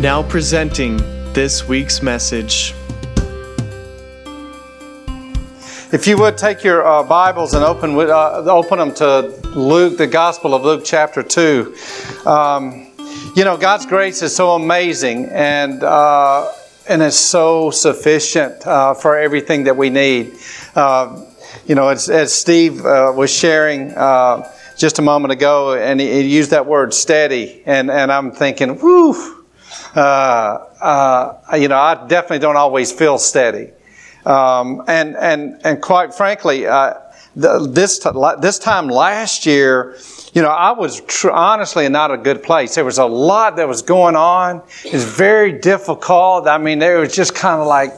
Now presenting this week's message. If you would take your uh, Bibles and open uh, open them to Luke, the Gospel of Luke, chapter two. Um, you know, God's grace is so amazing, and uh, and it's so sufficient uh, for everything that we need. Uh, you know, as, as Steve uh, was sharing just a moment ago, and he, he used that word steady, and and I'm thinking, whew uh, uh, you know, I definitely don't always feel steady. Um, and, and, and quite frankly, uh, the, this, this time last year, you know, I was tr- honestly not a good place. There was a lot that was going on. It was very difficult. I mean, there was just kind of like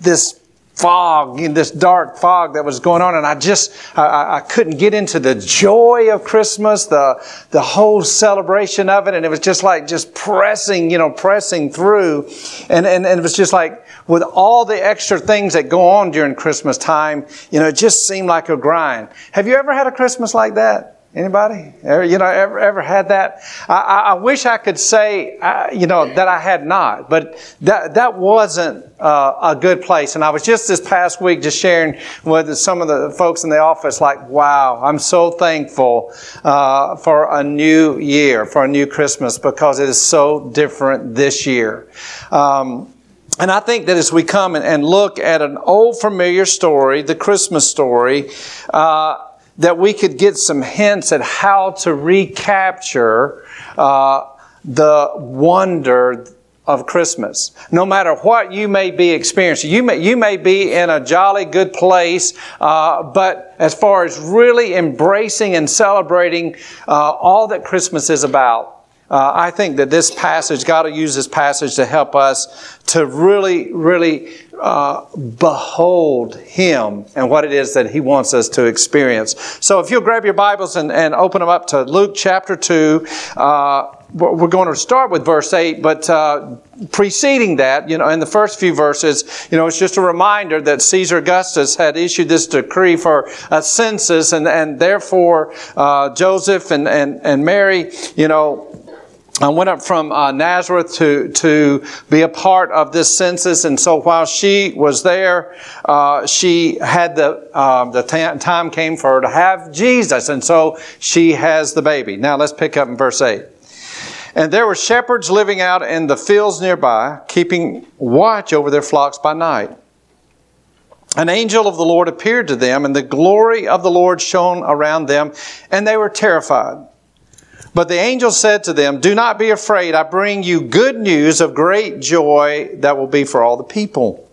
this fog, in this dark fog that was going on, and I just I, I, couldn't get into the joy of Christmas, the the whole celebration of it, and it was just like just pressing, you know, pressing through, and and, and it was just like with all the extra things that go on during Christmas time, you know, it just seemed like a grind. Have you ever had a Christmas like that? Anybody? Ever, you know, ever, ever had that? I, I wish I could say, uh, you know, that I had not, but that, that wasn't uh, a good place. And I was just this past week just sharing with some of the folks in the office, like, wow, I'm so thankful uh, for a new year, for a new Christmas, because it is so different this year. Um, and I think that as we come and look at an old familiar story, the Christmas story, uh, that we could get some hints at how to recapture uh, the wonder of Christmas. No matter what you may be experiencing, you may, you may be in a jolly good place, uh, but as far as really embracing and celebrating uh, all that Christmas is about, uh, I think that this passage, God will use this passage to help us to really, really uh, behold Him and what it is that He wants us to experience. So if you'll grab your Bibles and, and open them up to Luke chapter 2, uh, we're going to start with verse 8, but uh, preceding that, you know, in the first few verses, you know, it's just a reminder that Caesar Augustus had issued this decree for a census, and, and therefore uh, Joseph and, and, and Mary, you know, I went up from uh, Nazareth to, to be a part of this census, and so while she was there, uh, she had the uh, the t- time came for her to have Jesus, and so she has the baby. Now let's pick up in verse eight. And there were shepherds living out in the fields nearby, keeping watch over their flocks by night. An angel of the Lord appeared to them, and the glory of the Lord shone around them, and they were terrified. But the angel said to them, Do not be afraid. I bring you good news of great joy that will be for all the people.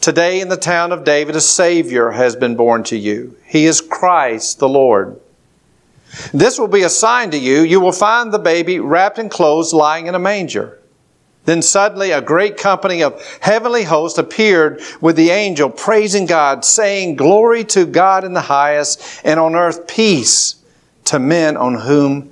Today in the town of David, a Savior has been born to you. He is Christ the Lord. This will be a sign to you. You will find the baby wrapped in clothes lying in a manger. Then suddenly a great company of heavenly hosts appeared with the angel, praising God, saying, Glory to God in the highest, and on earth peace to men on whom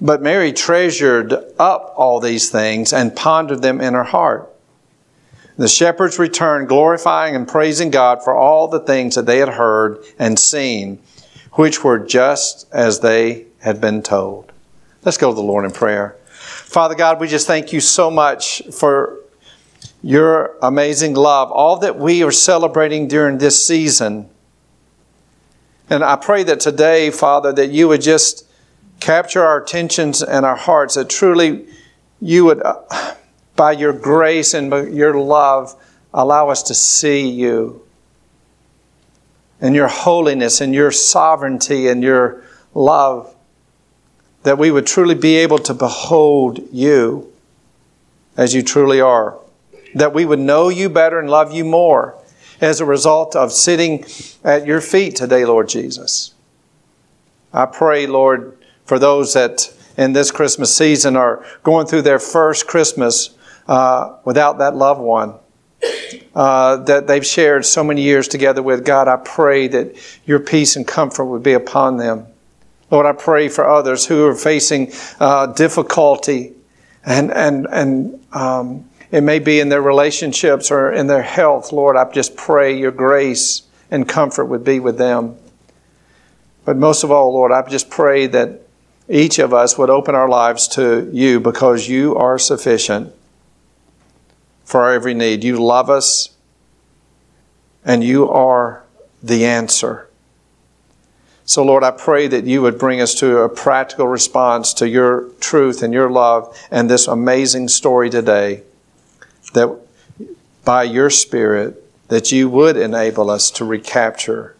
But Mary treasured up all these things and pondered them in her heart. The shepherds returned, glorifying and praising God for all the things that they had heard and seen, which were just as they had been told. Let's go to the Lord in prayer. Father God, we just thank you so much for your amazing love, all that we are celebrating during this season And I pray that today, Father, that you would just capture our attentions and our hearts, that truly you would, uh, by your grace and your love, allow us to see you and your holiness and your sovereignty and your love, that we would truly be able to behold you as you truly are, that we would know you better and love you more as a result of sitting at your feet today, Lord Jesus. I pray, Lord, for those that in this Christmas season are going through their first Christmas uh, without that loved one. Uh, that they've shared so many years together with God, I pray that your peace and comfort would be upon them. Lord, I pray for others who are facing uh, difficulty and, and, and um, it may be in their relationships or in their health. Lord, I just pray your grace and comfort would be with them. But most of all, Lord, I just pray that each of us would open our lives to you because you are sufficient for our every need. You love us and you are the answer. So, Lord, I pray that you would bring us to a practical response to your truth and your love and this amazing story today that by your Spirit, that you would enable us to recapture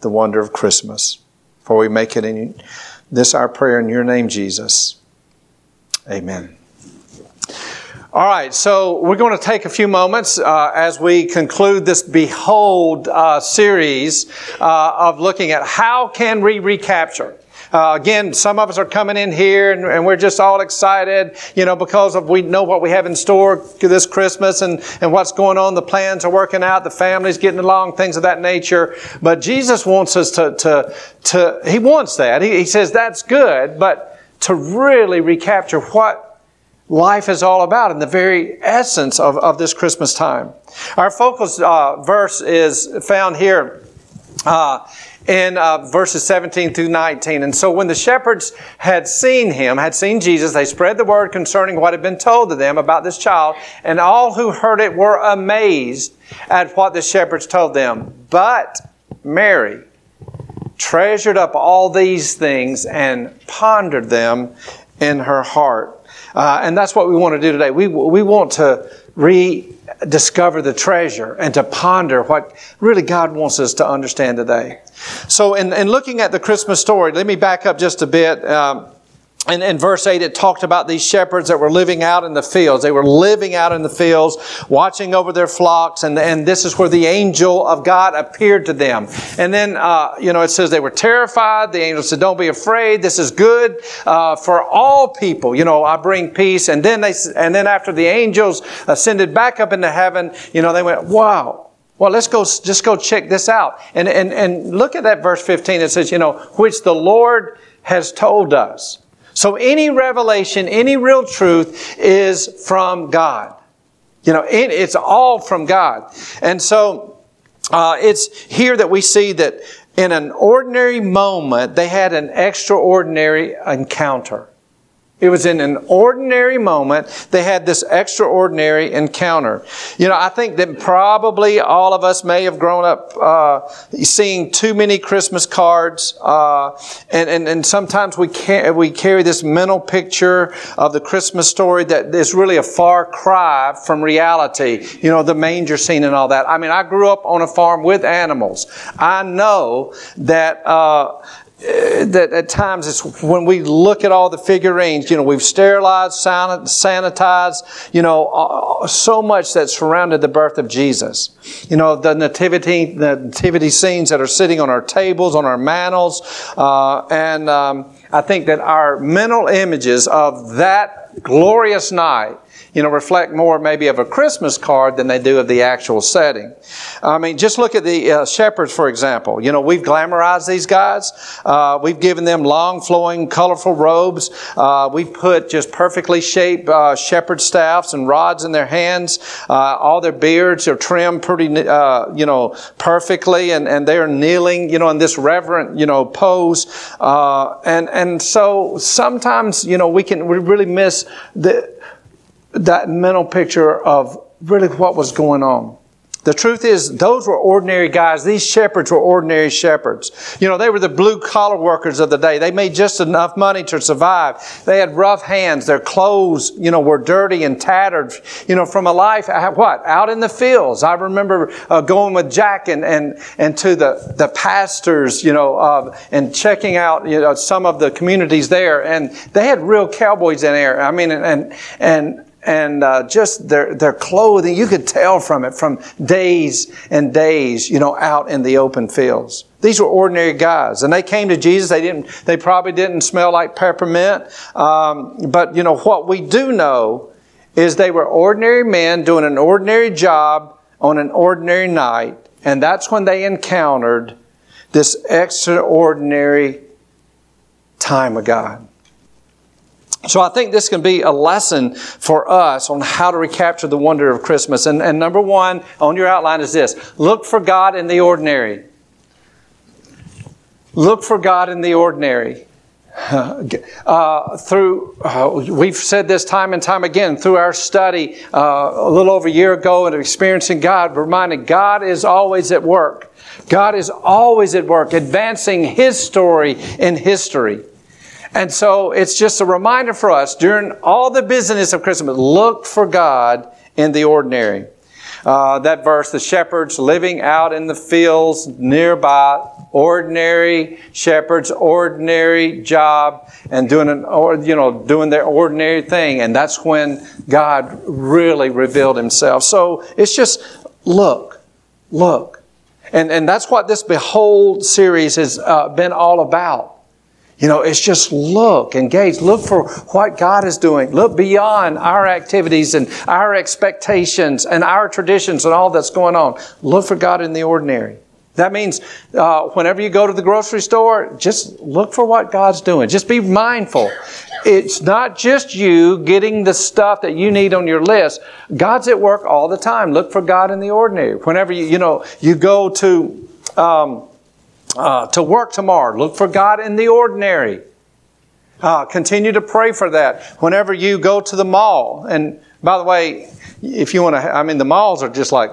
the wonder of Christmas. For we make it in this our prayer in your name, Jesus. Amen. All right, so we're going to take a few moments uh, as we conclude this Behold uh, series uh, of looking at how can we recapture. Uh, again, some of us are coming in here and, and, we're just all excited, you know, because of we know what we have in store this Christmas and, and what's going on. The plans are working out, the family's getting along, things of that nature. But Jesus wants us to, to, to He wants that. He, he says that's good, but to really recapture what life is all about in the very essence of, of this Christmas time. Our focus uh, verse is found here. Uh, in uh, verses 17 through 19. And so when the shepherds had seen him, had seen Jesus, they spread the word concerning what had been told to them about this child, and all who heard it were amazed at what the shepherds told them. But Mary treasured up all these things and pondered them in her heart. Uh, and that's what we want to do today. We, we want to rediscover the treasure and to ponder what really God wants us to understand today. So, in, in looking at the Christmas story, let me back up just a bit. Um, in, in verse 8, it talked about these shepherds that were living out in the fields. They were living out in the fields, watching over their flocks, and, and this is where the angel of God appeared to them. And then, uh, you know, it says they were terrified. The angel said, Don't be afraid. This is good uh, for all people. You know, I bring peace. And then, they, and then after the angels ascended back up into heaven, you know, they went, Wow. Well, let's go, just go check this out. And, and, and look at that verse 15. It says, you know, which the Lord has told us. So any revelation, any real truth is from God. You know, it, it's all from God. And so uh, it's here that we see that in an ordinary moment, they had an extraordinary encounter. It was in an ordinary moment they had this extraordinary encounter. You know, I think that probably all of us may have grown up uh, seeing too many Christmas cards, uh, and, and and sometimes we can we carry this mental picture of the Christmas story that is really a far cry from reality. You know, the manger scene and all that. I mean, I grew up on a farm with animals. I know that. Uh, that at times it's when we look at all the figurines, you know, we've sterilized, sanitized, you know, uh, so much that surrounded the birth of Jesus. You know, the nativity, the nativity scenes that are sitting on our tables, on our mantles, uh, and um, I think that our mental images of that glorious night you know, reflect more maybe of a Christmas card than they do of the actual setting. I mean, just look at the uh, shepherds, for example. You know, we've glamorized these guys. Uh, we've given them long, flowing, colorful robes. Uh, we put just perfectly shaped uh, shepherd staffs and rods in their hands. Uh, all their beards are trimmed pretty, uh, you know, perfectly, and, and they're kneeling, you know, in this reverent, you know, pose. and and so sometimes, you know, we can we really miss the that mental picture of really what was going on. The truth is, those were ordinary guys. These shepherds were ordinary shepherds. You know, they were the blue collar workers of the day. They made just enough money to survive. They had rough hands. Their clothes, you know, were dirty and tattered, you know, from a life, uh, what? Out in the fields. I remember uh, going with Jack and, and, and to the, the pastors, you know, uh, and checking out, you know, some of the communities there. And they had real cowboys in there. I mean, and, and, and uh, just their, their clothing, you could tell from it from days and days, you know, out in the open fields. These were ordinary guys, and they came to Jesus. They didn't. They probably didn't smell like peppermint, um, but you know what we do know is they were ordinary men doing an ordinary job on an ordinary night, and that's when they encountered this extraordinary time of God. So I think this can be a lesson for us on how to recapture the wonder of Christmas. And, and number one on your outline is this look for God in the ordinary. Look for God in the ordinary. Uh, through, uh, we've said this time and time again through our study uh, a little over a year ago and experiencing God, reminded God is always at work. God is always at work, advancing His story in history. And so it's just a reminder for us during all the business of Christmas, look for God in the ordinary. Uh, that verse, the shepherds living out in the fields nearby, ordinary shepherds, ordinary job, and doing an, or, you know, doing their ordinary thing. And that's when God really revealed Himself. So it's just look, look. And, and that's what this Behold series has uh, been all about. You know, it's just look, engage, look for what God is doing. Look beyond our activities and our expectations and our traditions and all that's going on. Look for God in the ordinary. That means uh, whenever you go to the grocery store, just look for what God's doing. Just be mindful. It's not just you getting the stuff that you need on your list. God's at work all the time. Look for God in the ordinary. Whenever you, you know, you go to, um, uh, to work tomorrow. Look for God in the ordinary. Uh, continue to pray for that. Whenever you go to the mall, and by the way, if you want to, I mean, the malls are just like,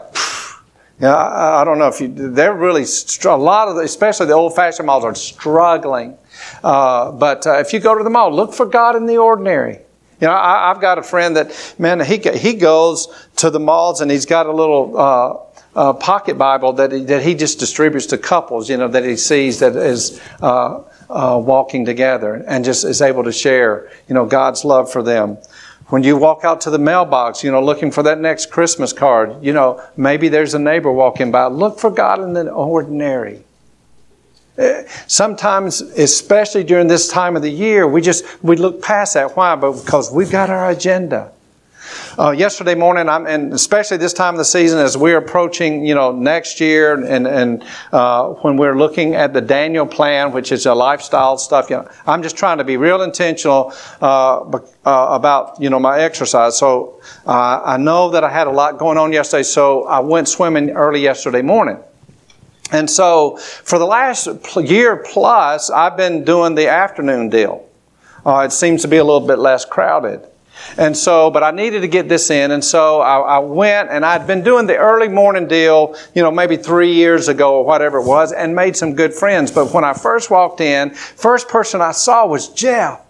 yeah, I, I, don't know if you, they're really, a lot of, the, especially the old fashioned malls are struggling. Uh, but uh, if you go to the mall, look for God in the ordinary. You know, I, have got a friend that, man, he, he goes to the malls and he's got a little, uh, pocket Bible that he, that he just distributes to couples, you know, that he sees that is uh, uh, walking together and just is able to share, you know, God's love for them. When you walk out to the mailbox, you know, looking for that next Christmas card, you know, maybe there's a neighbor walking by. Look for God in the ordinary. Uh, sometimes, especially during this time of the year, we just we look past that. Why? But Because we've got our agenda. Uh, yesterday morning, I'm, and especially this time of the season, as we're approaching, you know, next year, and and uh, when we're looking at the Daniel plan, which is a lifestyle stuff, you know, I'm just trying to be real intentional uh, uh about, you know, my exercise. So uh, I know that I had a lot going on yesterday, so I went swimming early yesterday morning. And so for the last year plus, I've been doing the afternoon deal. Uh, it seems to be a little bit less crowded. And so, but I needed to get this in. And so I, I, went and I'd been doing the early morning deal, you know, maybe three years ago or whatever it was and made some good friends. But when I first walked in, first person I saw was Jeff.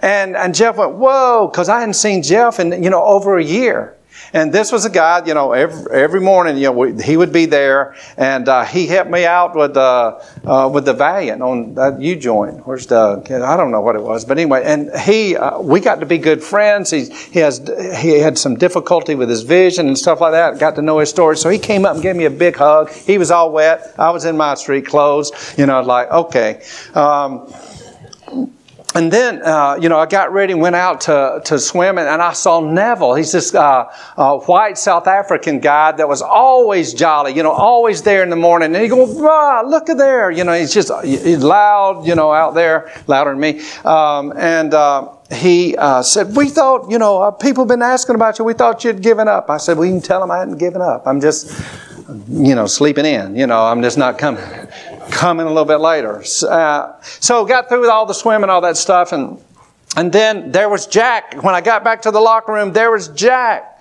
And, and Jeff went, whoa, because I hadn't seen Jeff in, you know, over a year. And this was a guy, you know, every, every morning, you know, we, he would be there, and uh, he helped me out with uh, uh, with the Valiant on that you joined. Where's Doug? I don't know what it was, but anyway, and he, uh, we got to be good friends. He he has he had some difficulty with his vision and stuff like that. Got to know his story, so he came up and gave me a big hug. He was all wet. I was in my street clothes, you know, like okay. Um, and then, uh, you know, I got ready and went out to, to swim, and, and I saw Neville. He's this uh, uh, white South African guy that was always jolly, you know, always there in the morning. And he goes, ah, look at there. You know, he's just he's loud, you know, out there, louder than me. Um, and uh, he uh, said, We thought, you know, uh, people have been asking about you. We thought you'd given up. I said, Well, can tell them I hadn't given up. I'm just, you know, sleeping in. You know, I'm just not coming coming a little bit later. Uh, so got through with all the swim and all that stuff, and and then there was Jack. When I got back to the locker room, there was Jack.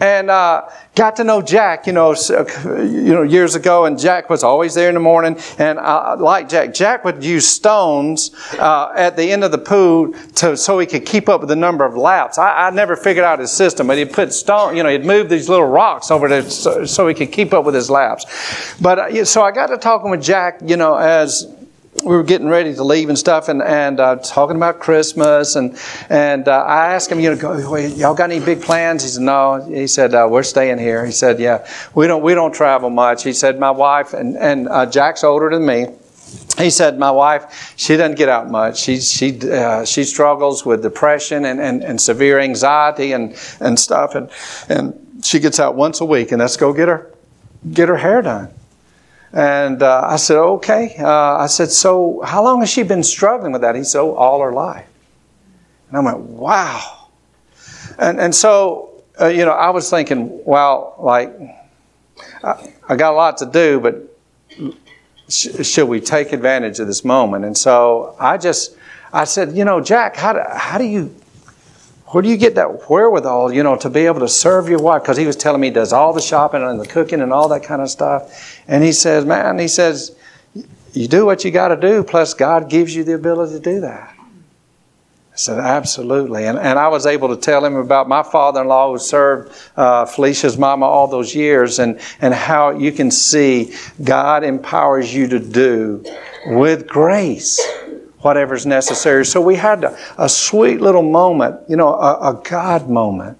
And uh, got to know Jack, you know, you know, years ago, and Jack was always there in the morning. And I like Jack. Jack would use stones uh, at the end of the pool to so he could keep up with the number of laps. I, I never figured out his system, but he'd put stone, you know, he'd move these little rocks over there so, so he could keep up with his laps. But uh, so I got to talking with Jack, you know, as we were getting ready to leave and stuff, and and uh, talking about Christmas, and and uh, I asked him, you know, y'all got any big plans? He said, no. He said, uh, we're staying here. He said, yeah, we don't we don't travel much. He said, my wife and and uh, Jack's older than me. He said, my wife, she doesn't get out much. She she uh, she struggles with depression and, and, and severe anxiety and and stuff, and and she gets out once a week, and let's go get her get her hair done. And uh, I said, okay. Uh, I said, so how long has she been struggling with that? He said, oh, all her life. And I went, wow. And, and so, uh, you know, I was thinking, well, like, I, I got a lot to do, but sh- should we take advantage of this moment? And so I just, I said, you know, Jack, how do, how do you where do you get that wherewithal, you know, to be able to serve your wife? Because he was telling me he does all the shopping and the cooking and all that kind of stuff. And he says, man, he says, you do what you got to do, plus God gives you the ability to do that. I said, absolutely. And, and I was able to tell him about my father in law who served uh, Felicia's mama all those years and, and how you can see God empowers you to do with grace whatever's necessary. So we had a, a sweet little moment, you know, a, a, God moment,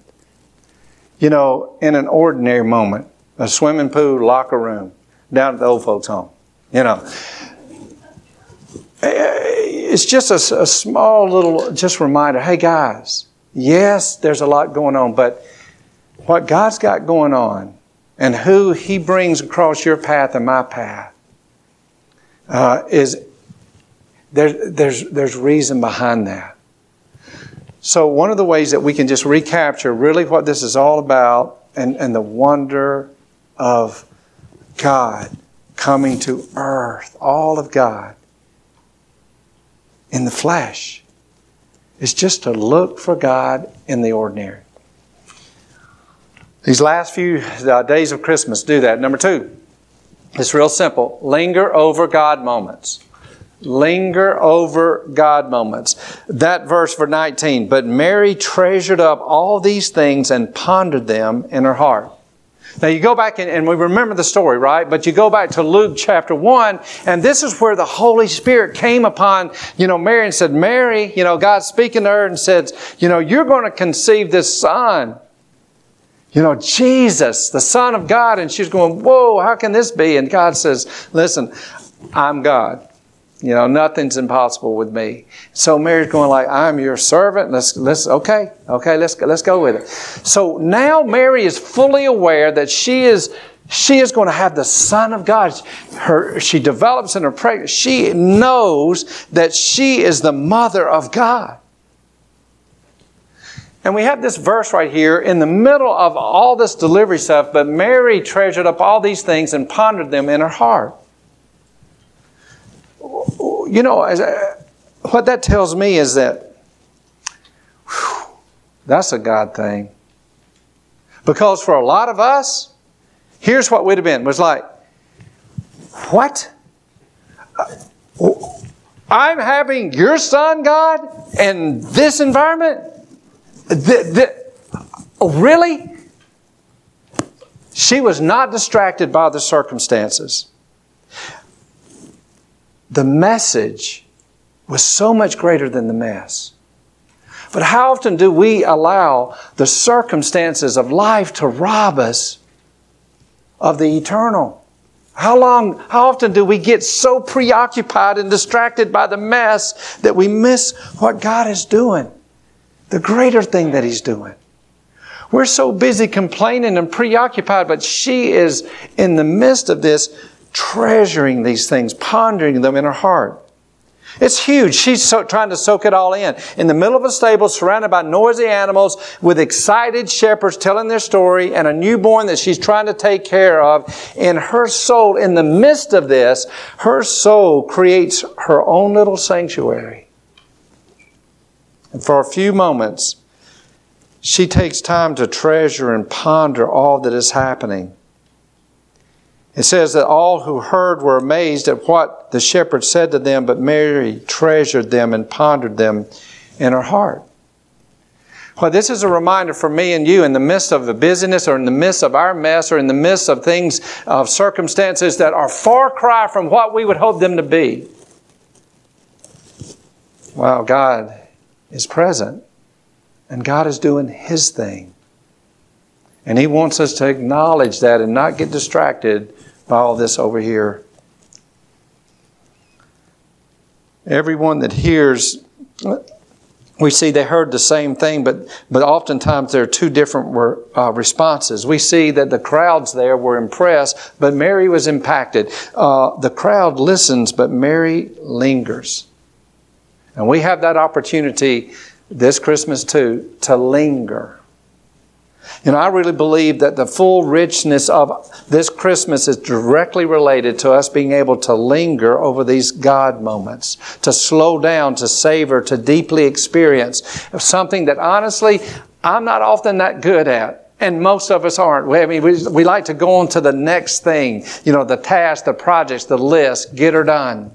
you know, in an ordinary moment, a swimming pool, locker room, down at the old folks' home, you know. It's just a, a small little, just reminder hey guys, yes, there's a lot going on, but what God's got going on and who He brings across your path and my path uh, is there, there's, there's reason behind that. So, one of the ways that we can just recapture really what this is all about and, and the wonder of God coming to earth, all of God in the flesh, is just to look for God in the ordinary. These last few uh, days of Christmas do that. Number two, it's real simple linger over God moments. Linger over God moments. That verse for 19. But Mary treasured up all these things and pondered them in her heart. Now you go back and, and, we remember the story, right? But you go back to Luke chapter 1, and this is where the Holy Spirit came upon, you know, Mary and said, Mary, you know, God speaking to her and said, you know, you're going to conceive this son. You know, Jesus, the Son of God. And she's going, whoa, how can this be? And God says, listen, I'm God. You know, nothing's impossible with me. So Mary's going like, I'm your servant. Let's, let's, okay, okay, let's, let's go with it. So now Mary is fully aware that she is, she is going to have the Son of God. Her, she develops in her pregnancy. She knows that she is the mother of God. And we have this verse right here in the middle of all this delivery stuff, but Mary treasured up all these things and pondered them in her heart you know, I, what that tells me is that whew, that's a God thing. Because for a lot of us, here's what we'd have been. Was like, what? Uh, I'm having your son, God, in this environment? The, the, really? She was not distracted by the circumstances the message was so much greater than the mess. But how often do we allow the circumstances of life to rob us of the eternal? How long, how often do we get so preoccupied and distracted by the mess that we miss what God is doing? The greater thing that He's doing. We're so busy complaining and preoccupied, but she is in the midst of this treasuring these things, pondering them in her heart. It's huge. She's so, trying to soak it all in. In the middle of a stable, surrounded by noisy animals, with excited shepherds telling their story, and a newborn that she's trying to take care of. In her soul, in the midst of this, her soul creates her own little sanctuary. And for a few moments, she takes time to treasure and ponder all that is happening. It says that all who heard were amazed at what the shepherd said to them, but Mary treasured them and pondered them in her heart. Well, this is a reminder for me and you in the midst of the busyness or in the midst of our mess or in the midst of things, of circumstances that are far cry from what we would hope them to be. Wow, God is present and God is doing His thing. And He wants us to acknowledge that and not get distracted by all this over here. Everyone that hears, we see they heard the same thing, but, but oftentimes there are two different uh, responses. We see that the crowds there were impressed, but Mary was impacted. Uh, the crowd listens, but Mary lingers. And we have that opportunity this Christmas too to linger. And I really believe that the full richness of this Christmas is directly related to us being able to linger over these God moments, to slow down, to savor, to deeply experience something that honestly I'm not often that good at. And most of us aren't. I mean, we, we like to go on to the next thing, you know, the task, the projects, the list, get her done.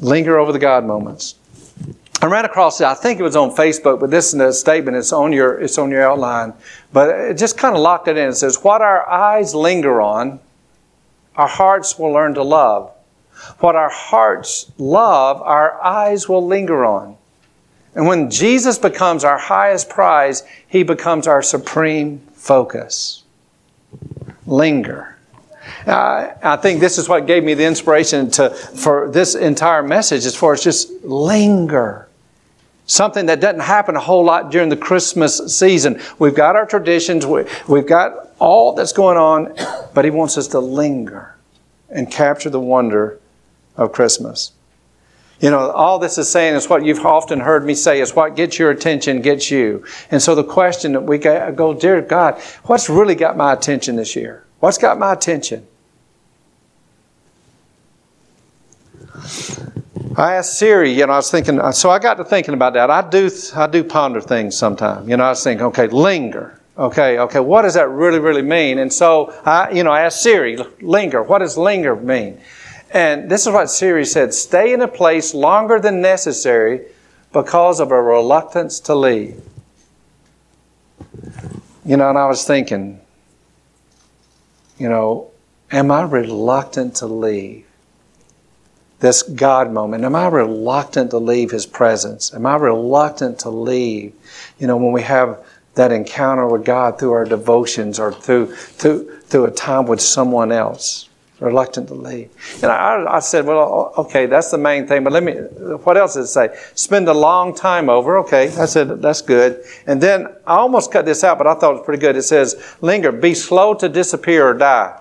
Linger over the God moments. I ran across it. I think it was on Facebook, but this is a statement. It's on your it's on your outline. But it just kind of locked it in. It says, "What our eyes linger on, our hearts will learn to love. What our hearts love, our eyes will linger on." And when Jesus becomes our highest prize, he becomes our supreme focus. Linger. Uh, I think this is what gave me the inspiration to, for this entire message as far as just linger. Something that doesn't happen a whole lot during the Christmas season. We've got our traditions, we, we've got all that's going on, but He wants us to linger and capture the wonder of Christmas. You know, all this is saying is what you've often heard me say is what gets your attention gets you. And so the question that we go, dear God, what's really got my attention this year? What's got my attention? I asked Siri, you know, I was thinking, so I got to thinking about that. I do, I do ponder things sometimes. You know, I was thinking, okay, linger. Okay, okay, what does that really, really mean? And so I, you know, I asked Siri, linger. What does linger mean? And this is what Siri said stay in a place longer than necessary because of a reluctance to leave. You know, and I was thinking, you know, am I reluctant to leave? This God moment? Am I reluctant to leave His presence? Am I reluctant to leave? You know, when we have that encounter with God through our devotions or through through through a time with someone else, reluctant to leave. And I, I said, well, okay, that's the main thing. But let me, what else does it say? Spend a long time over. Okay, I said that's good. And then I almost cut this out, but I thought it was pretty good. It says, linger, be slow to disappear or die.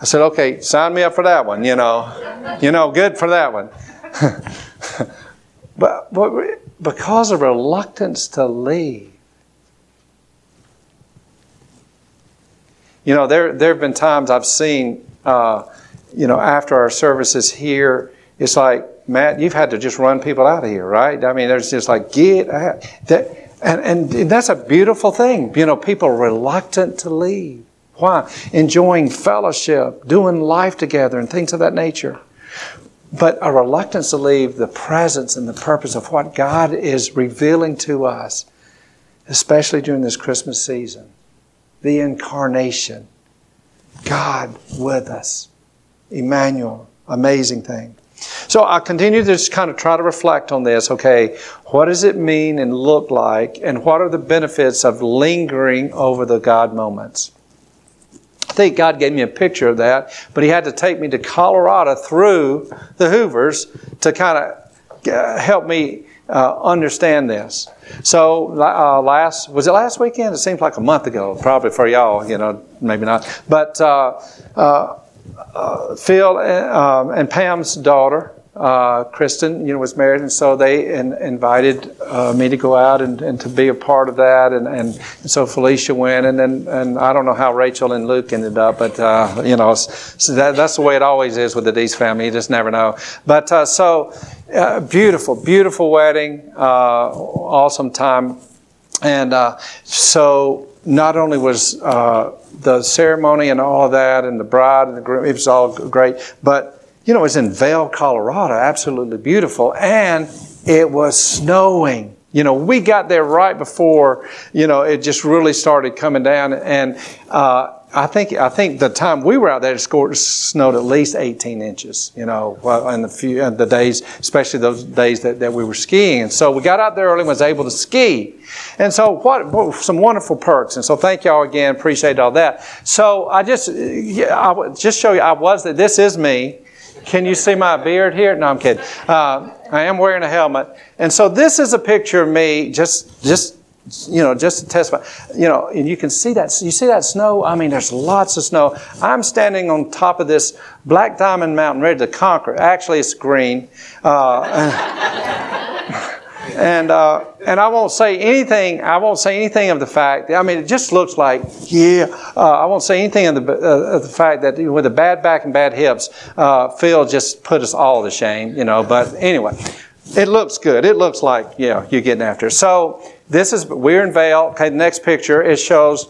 I said, okay, sign me up for that one, you know. You know, good for that one. but, but because of reluctance to leave, you know, there, there have been times I've seen, uh, you know, after our services here, it's like, Matt, you've had to just run people out of here, right? I mean, there's just like, get out. That, and, and that's a beautiful thing. You know, people reluctant to leave. Why? Enjoying fellowship, doing life together, and things of that nature. But a reluctance to leave the presence and the purpose of what God is revealing to us, especially during this Christmas season. The incarnation. God with us. Emmanuel. Amazing thing. So I continue to just kind of try to reflect on this. Okay, what does it mean and look like, and what are the benefits of lingering over the God moments? Think God gave me a picture of that, but He had to take me to Colorado through the Hoovers to kind of uh, help me uh, understand this. So uh, last was it last weekend? It seems like a month ago, probably for y'all. You know, maybe not. But uh, uh, uh Phil and, um, and, Pam's daughter uh, Kristen, you know, was married, and so they in, invited uh, me to go out and, and to be a part of that, and, and, so Felicia went, and then and I don't know how Rachel and Luke ended up, but uh, you know, so that, that's the way it always is with the Dees family. You just never know. But uh, so uh, beautiful, beautiful wedding, uh, awesome time, and so not only was the ceremony and all of that, and the bride and the groom, it was all great, but you know, it was in Vail, Colorado, absolutely beautiful, and it was snowing. You know, we got there right before, you know, it just really started coming down, and uh, I think I think the time we were out there, it snowed at least 18 inches. You know, in the few in the days, especially those days that, that we were skiing. And so we got out there early and was able to ski. And so what, what some wonderful perks. And so thank y'all again. Appreciate all that. So I just yeah, I just show you I was that this is me. Can you see my beard here? No, I'm kidding. Uh, I am wearing a helmet. And so this is a picture of me just, just, you know, just to testify. You know, and you can see that, you see that snow? I mean, there's lots of snow. I'm standing on top of this Black Diamond Mountain ready to conquer. Actually, it's green. Uh, and uh, and I won't say anything. I won't say anything of the fact. I mean, it just looks like yeah. Uh, I won't say anything of the uh, of the fact that with the bad back and bad hips, uh, Phil just put us all to shame. You know. But anyway, it looks good. It looks like yeah, you're getting after. So this is we're in Vail. Okay, the next picture it shows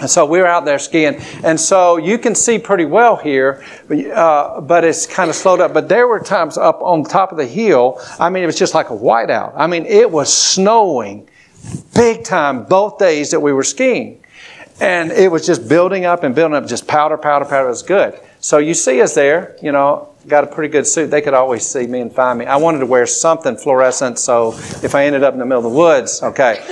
and so we were out there skiing. And so you can see pretty well here, uh, but it's kind of slowed up. But there were times up on top of the hill, I mean, it was just like a whiteout. I mean, it was snowing big time both days that we were skiing. And it was just building up and building up, just powder, powder, powder. It was good. So you see us there, you know, got a pretty good suit. They could always see me and find me. I wanted to wear something fluorescent, so if I ended up in the middle of the woods, okay.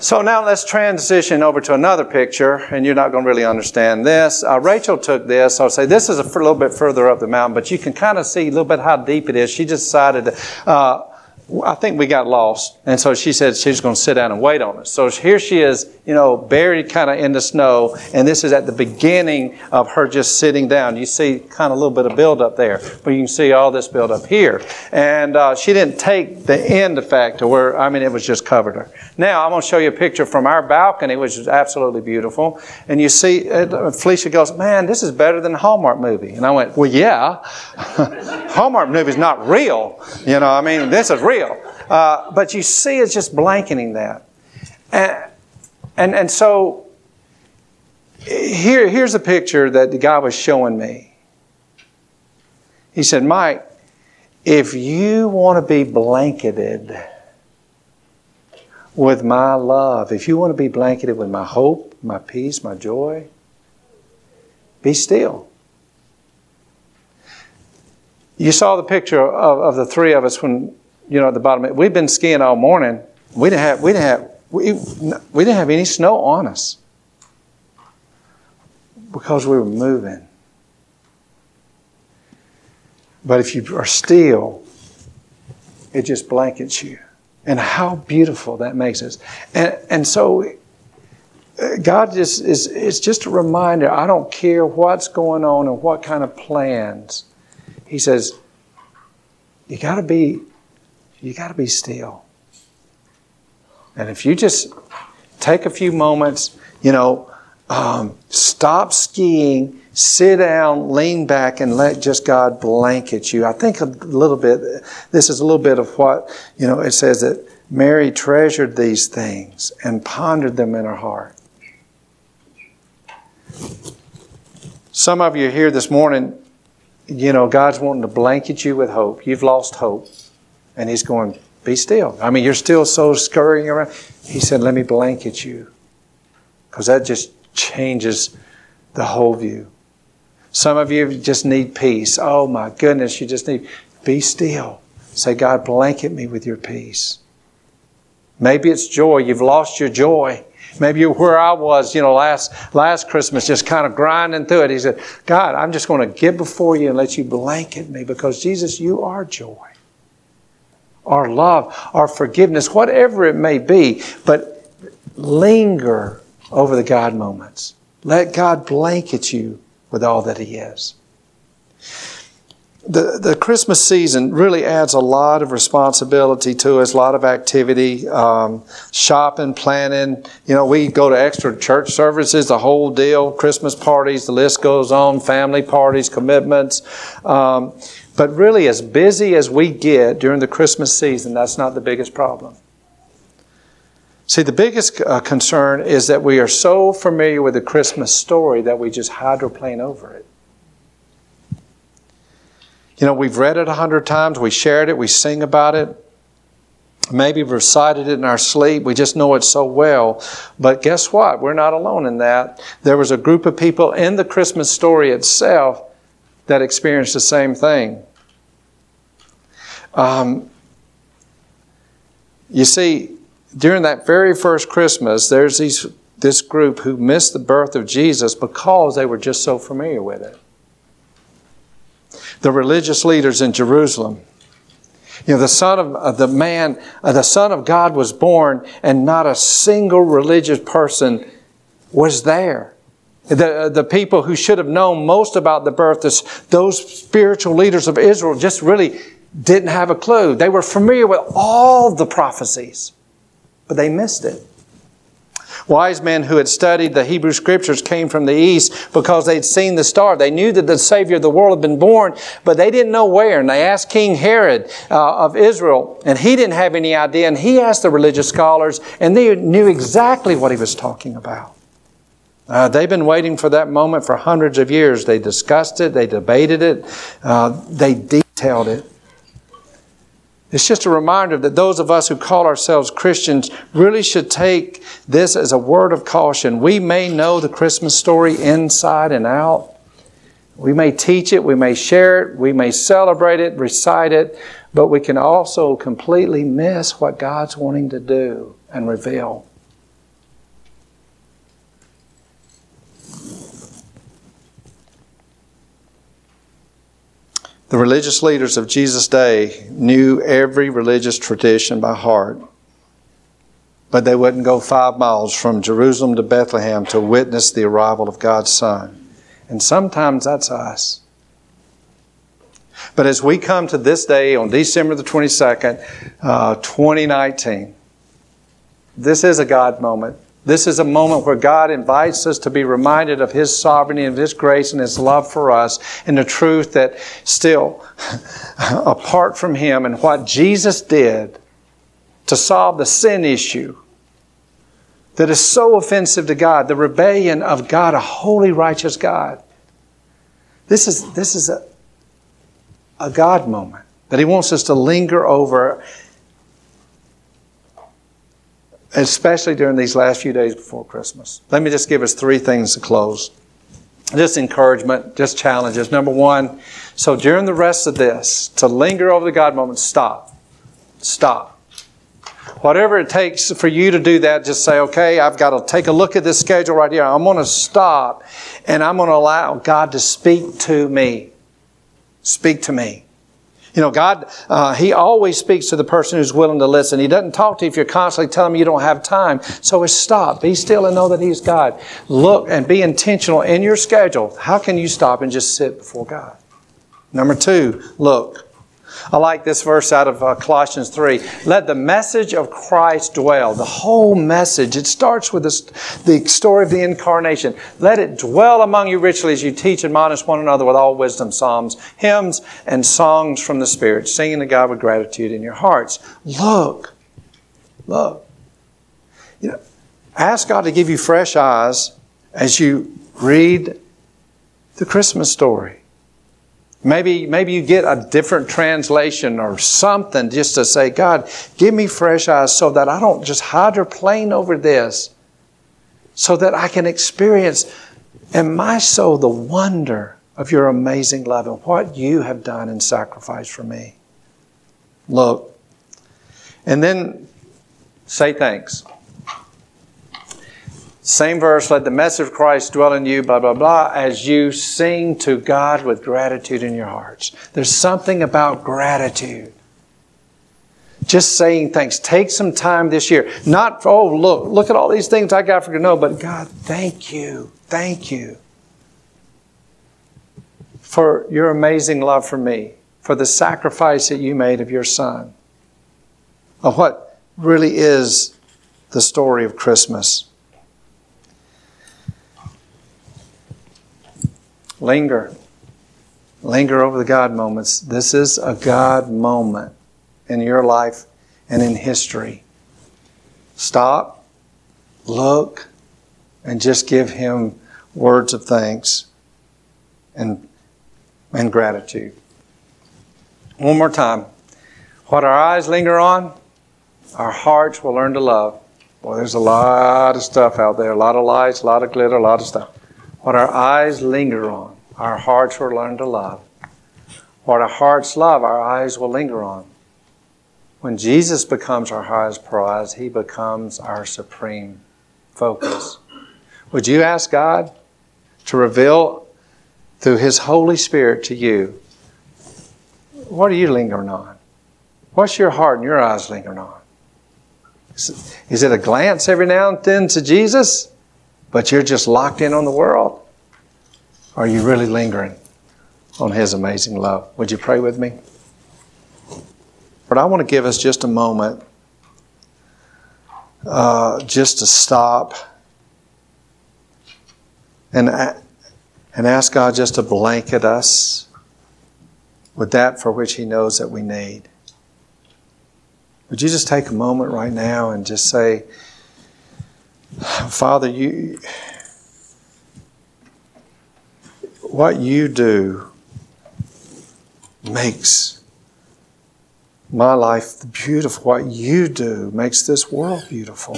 So now let's transition over to another picture, and you're not going to really understand this. Uh, Rachel took this. I'll say this is a little bit further up the mountain, but you can kind of see a little bit how deep it is. She just decided to, uh, I think we got lost. And so she said she's going to sit down and wait on us. So here she is, you know, buried kind of in the snow. And this is at the beginning of her just sitting down. You see kind of a little bit of buildup there, but you can see all this buildup here. And uh, she didn't take the end effect to where, I mean, it was just covered her. Now I'm going to show you a picture from our balcony, which is absolutely beautiful. And you see, uh, Felicia goes, man, this is better than a Hallmark movie. And I went, well, yeah. Hallmark movie is not real. You know, I mean, this is real real. Uh, but you see it's just blanketing that. And, and, and so here, here's a picture that the guy was showing me. He said, Mike, if you want to be blanketed with my love, if you want to be blanketed with my hope, my peace, my joy, be still. You saw the picture of, of the three of us when you know, at the bottom. We've been skiing all morning. We didn't have, we didn't have, we, we didn't have any snow on us because we were moving. But if you are still, it just blankets you. And how beautiful that makes us. And, and so God just is it's just a reminder. I don't care what's going on and what kind of plans. He says, you got to be you got to be still. And if you just take a few moments, you know, um, stop skiing, sit down, lean back, and let just God blanket you. I think a little bit, this is a little bit of what, you know, it says that Mary treasured these things and pondered them in her heart. Some of you here this morning, you know, God's wanting to blanket you with hope. You've lost hope. And he's going, Be still. I mean, you're still so scurrying around. He said, Let me blanket you. Because that just changes the whole view. Some of you just need peace. Oh my goodness, you just need, be still. Say, God, blanket me with your peace. Maybe it's joy. You've lost your joy. Maybe you're where I was, you know, last, last Christmas, just kind of grinding through it. He said, God, I'm just going to get before you and let you blanket me because Jesus, you are joy our love, our forgiveness, whatever it may be, but linger over the God moments. Let God blanket you with all that He is. the, the Christmas season really adds a lot of responsibility to us, a lot of activity, um, shopping, planning. You know, we go to extra church services, the whole deal, Christmas parties, the list goes on, family parties, commitments. Um, but really, as busy as we get during the Christmas season, that's not the biggest problem. See, the biggest uh, concern is that we are so familiar with the Christmas story that we just hydroplane over it. You know, we've read it a hundred times, we shared it, we sing about it. Maybe recited it in our sleep. We just know it so well. But guess what? We're not alone in that. There was a group of people in the Christmas story itself that experienced the same thing. Um, you see, during that very first Christmas, there's these, this group who missed the birth of Jesus because they were just so familiar with it the religious leaders in Jerusalem. You know, the son of uh, the man, uh, the son of God was born, and not a single religious person was there. The, the people who should have known most about the birth, this, those spiritual leaders of Israel, just really didn't have a clue. They were familiar with all the prophecies, but they missed it. Wise men who had studied the Hebrew scriptures came from the east because they'd seen the star. They knew that the Savior of the world had been born, but they didn't know where. And they asked King Herod uh, of Israel, and he didn't have any idea. And he asked the religious scholars, and they knew exactly what he was talking about. Uh, they've been waiting for that moment for hundreds of years. They discussed it, they debated it, uh, they detailed it. It's just a reminder that those of us who call ourselves Christians really should take this as a word of caution. We may know the Christmas story inside and out. We may teach it, we may share it, we may celebrate it, recite it, but we can also completely miss what God's wanting to do and reveal. The religious leaders of Jesus' day knew every religious tradition by heart, but they wouldn't go five miles from Jerusalem to Bethlehem to witness the arrival of God's Son. And sometimes that's us. But as we come to this day on December the 22nd, uh, 2019, this is a God moment. This is a moment where God invites us to be reminded of His sovereignty and His grace and His love for us and the truth that still, apart from Him and what Jesus did to solve the sin issue that is so offensive to God, the rebellion of God, a holy, righteous God. This is, this is a, a God moment that He wants us to linger over especially during these last few days before Christmas. Let me just give us three things to close. Just encouragement, just challenges. Number one, so during the rest of this, to linger over the God moment, stop. Stop. Whatever it takes for you to do that, just say, okay, I've got to take a look at this schedule right here. I'm going to stop and I'm going to allow God to speak to me. Speak to me. You know, God, uh, He always speaks to the person who's willing to listen. He doesn't talk to you if you're constantly telling him you don't have time. So it's stop. Be still and know that He's God. Look and be intentional in your schedule. How can you stop and just sit before God? Number two, look. I like this verse out of uh, Colossians 3. Let the message of Christ dwell. The whole message, it starts with the story of the incarnation. Let it dwell among you richly as you teach and admonish one another with all wisdom, psalms, hymns, and songs from the Spirit, singing to God with gratitude in your hearts. Look, look. You know, ask God to give you fresh eyes as you read the Christmas story. Maybe, maybe you get a different translation or something just to say, God, give me fresh eyes so that I don't just hydroplane over this, so that I can experience in my soul the wonder of your amazing love and what you have done and sacrificed for me. Look. And then say thanks. Same verse, let the message of Christ dwell in you, blah, blah, blah, as you sing to God with gratitude in your hearts. There's something about gratitude. Just saying thanks. Take some time this year. Not, oh, look, look at all these things I got for you. No, but God, thank you. Thank you for your amazing love for me for the sacrifice that you made of your son, of what really is the story of Christmas. Linger. Linger over the God moments. This is a God moment in your life and in history. Stop, look, and just give Him words of thanks and, and gratitude. One more time. What our eyes linger on, our hearts will learn to love. Boy, there's a lot of stuff out there, a lot of lights, a lot of glitter, a lot of stuff. What our eyes linger on, our hearts will learn to love. What our hearts love, our eyes will linger on. When Jesus becomes our highest prize, He becomes our supreme focus. Would you ask God to reveal through His Holy Spirit to you what are you lingering on? What's your heart and your eyes lingering on? Is it a glance every now and then to Jesus, but you're just locked in on the world? Or are you really lingering on His amazing love? Would you pray with me? But I want to give us just a moment uh, just to stop and, and ask God just to blanket us with that for which He knows that we need. Would you just take a moment right now and just say, Father, you, what you do makes my life beautiful. What you do makes this world beautiful.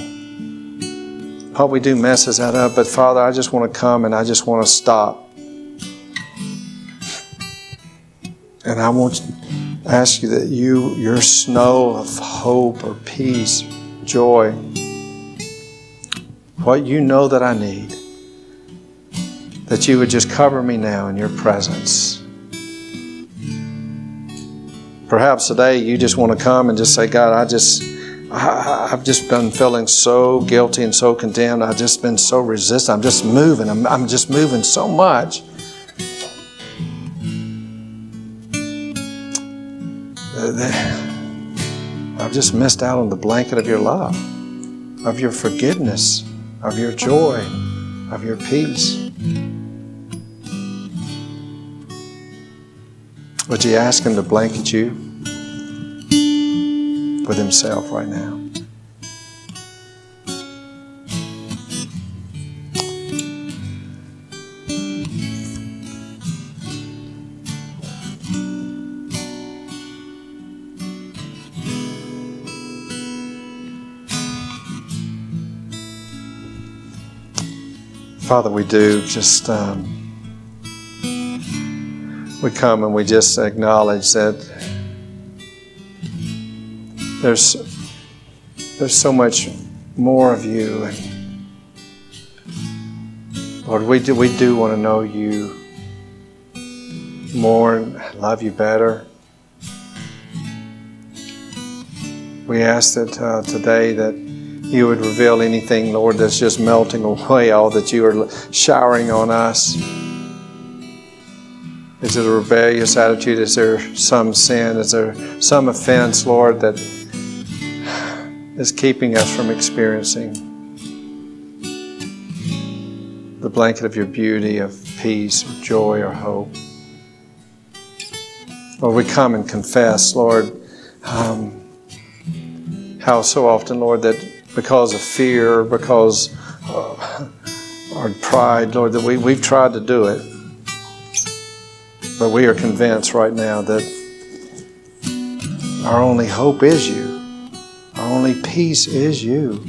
What we do messes that up, but Father, I just want to come and I just want to stop. And I want to ask you that you, your snow of hope or peace, joy, what you know that I need, that you would just cover me now in your presence. Perhaps today you just want to come and just say, God, I just, I, have just been feeling so guilty and so condemned. I've just been so resistant. I'm just moving. I'm, I'm just moving so much. I've just missed out on the blanket of your love, of your forgiveness, of your joy, of your peace. Would you ask Him to blanket you with Himself right now? Father, we do just. Um, we come and we just acknowledge that there's there's so much more of you and Lord we do we do want to know you more and love you better. We ask that uh, today that you would reveal anything, Lord, that's just melting away all that you are showering on us. Is it a rebellious attitude? Is there some sin? Is there some offense, Lord, that is keeping us from experiencing the blanket of your beauty, of peace, of joy, or hope? Lord, we come and confess, Lord, um, how so often, Lord, that because of fear, because of our pride, Lord, that we, we've tried to do it. But we are convinced right now that our only hope is you. Our only peace is you.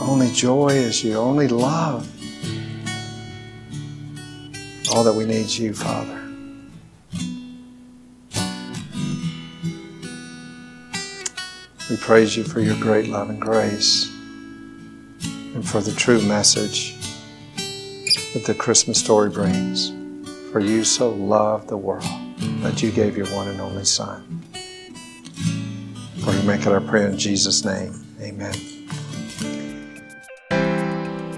Only joy is you. Only love. All that we need is you, Father. We praise you for your great love and grace and for the true message that the Christmas story brings. For you so loved the world that you gave your one and only Son. For we make it our prayer in Jesus' name. Amen.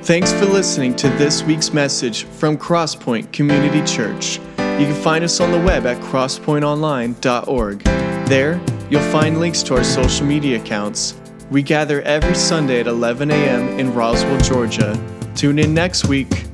Thanks for listening to this week's message from Crosspoint Community Church. You can find us on the web at crosspointonline.org. There, you'll find links to our social media accounts. We gather every Sunday at 11 a.m. in Roswell, Georgia. Tune in next week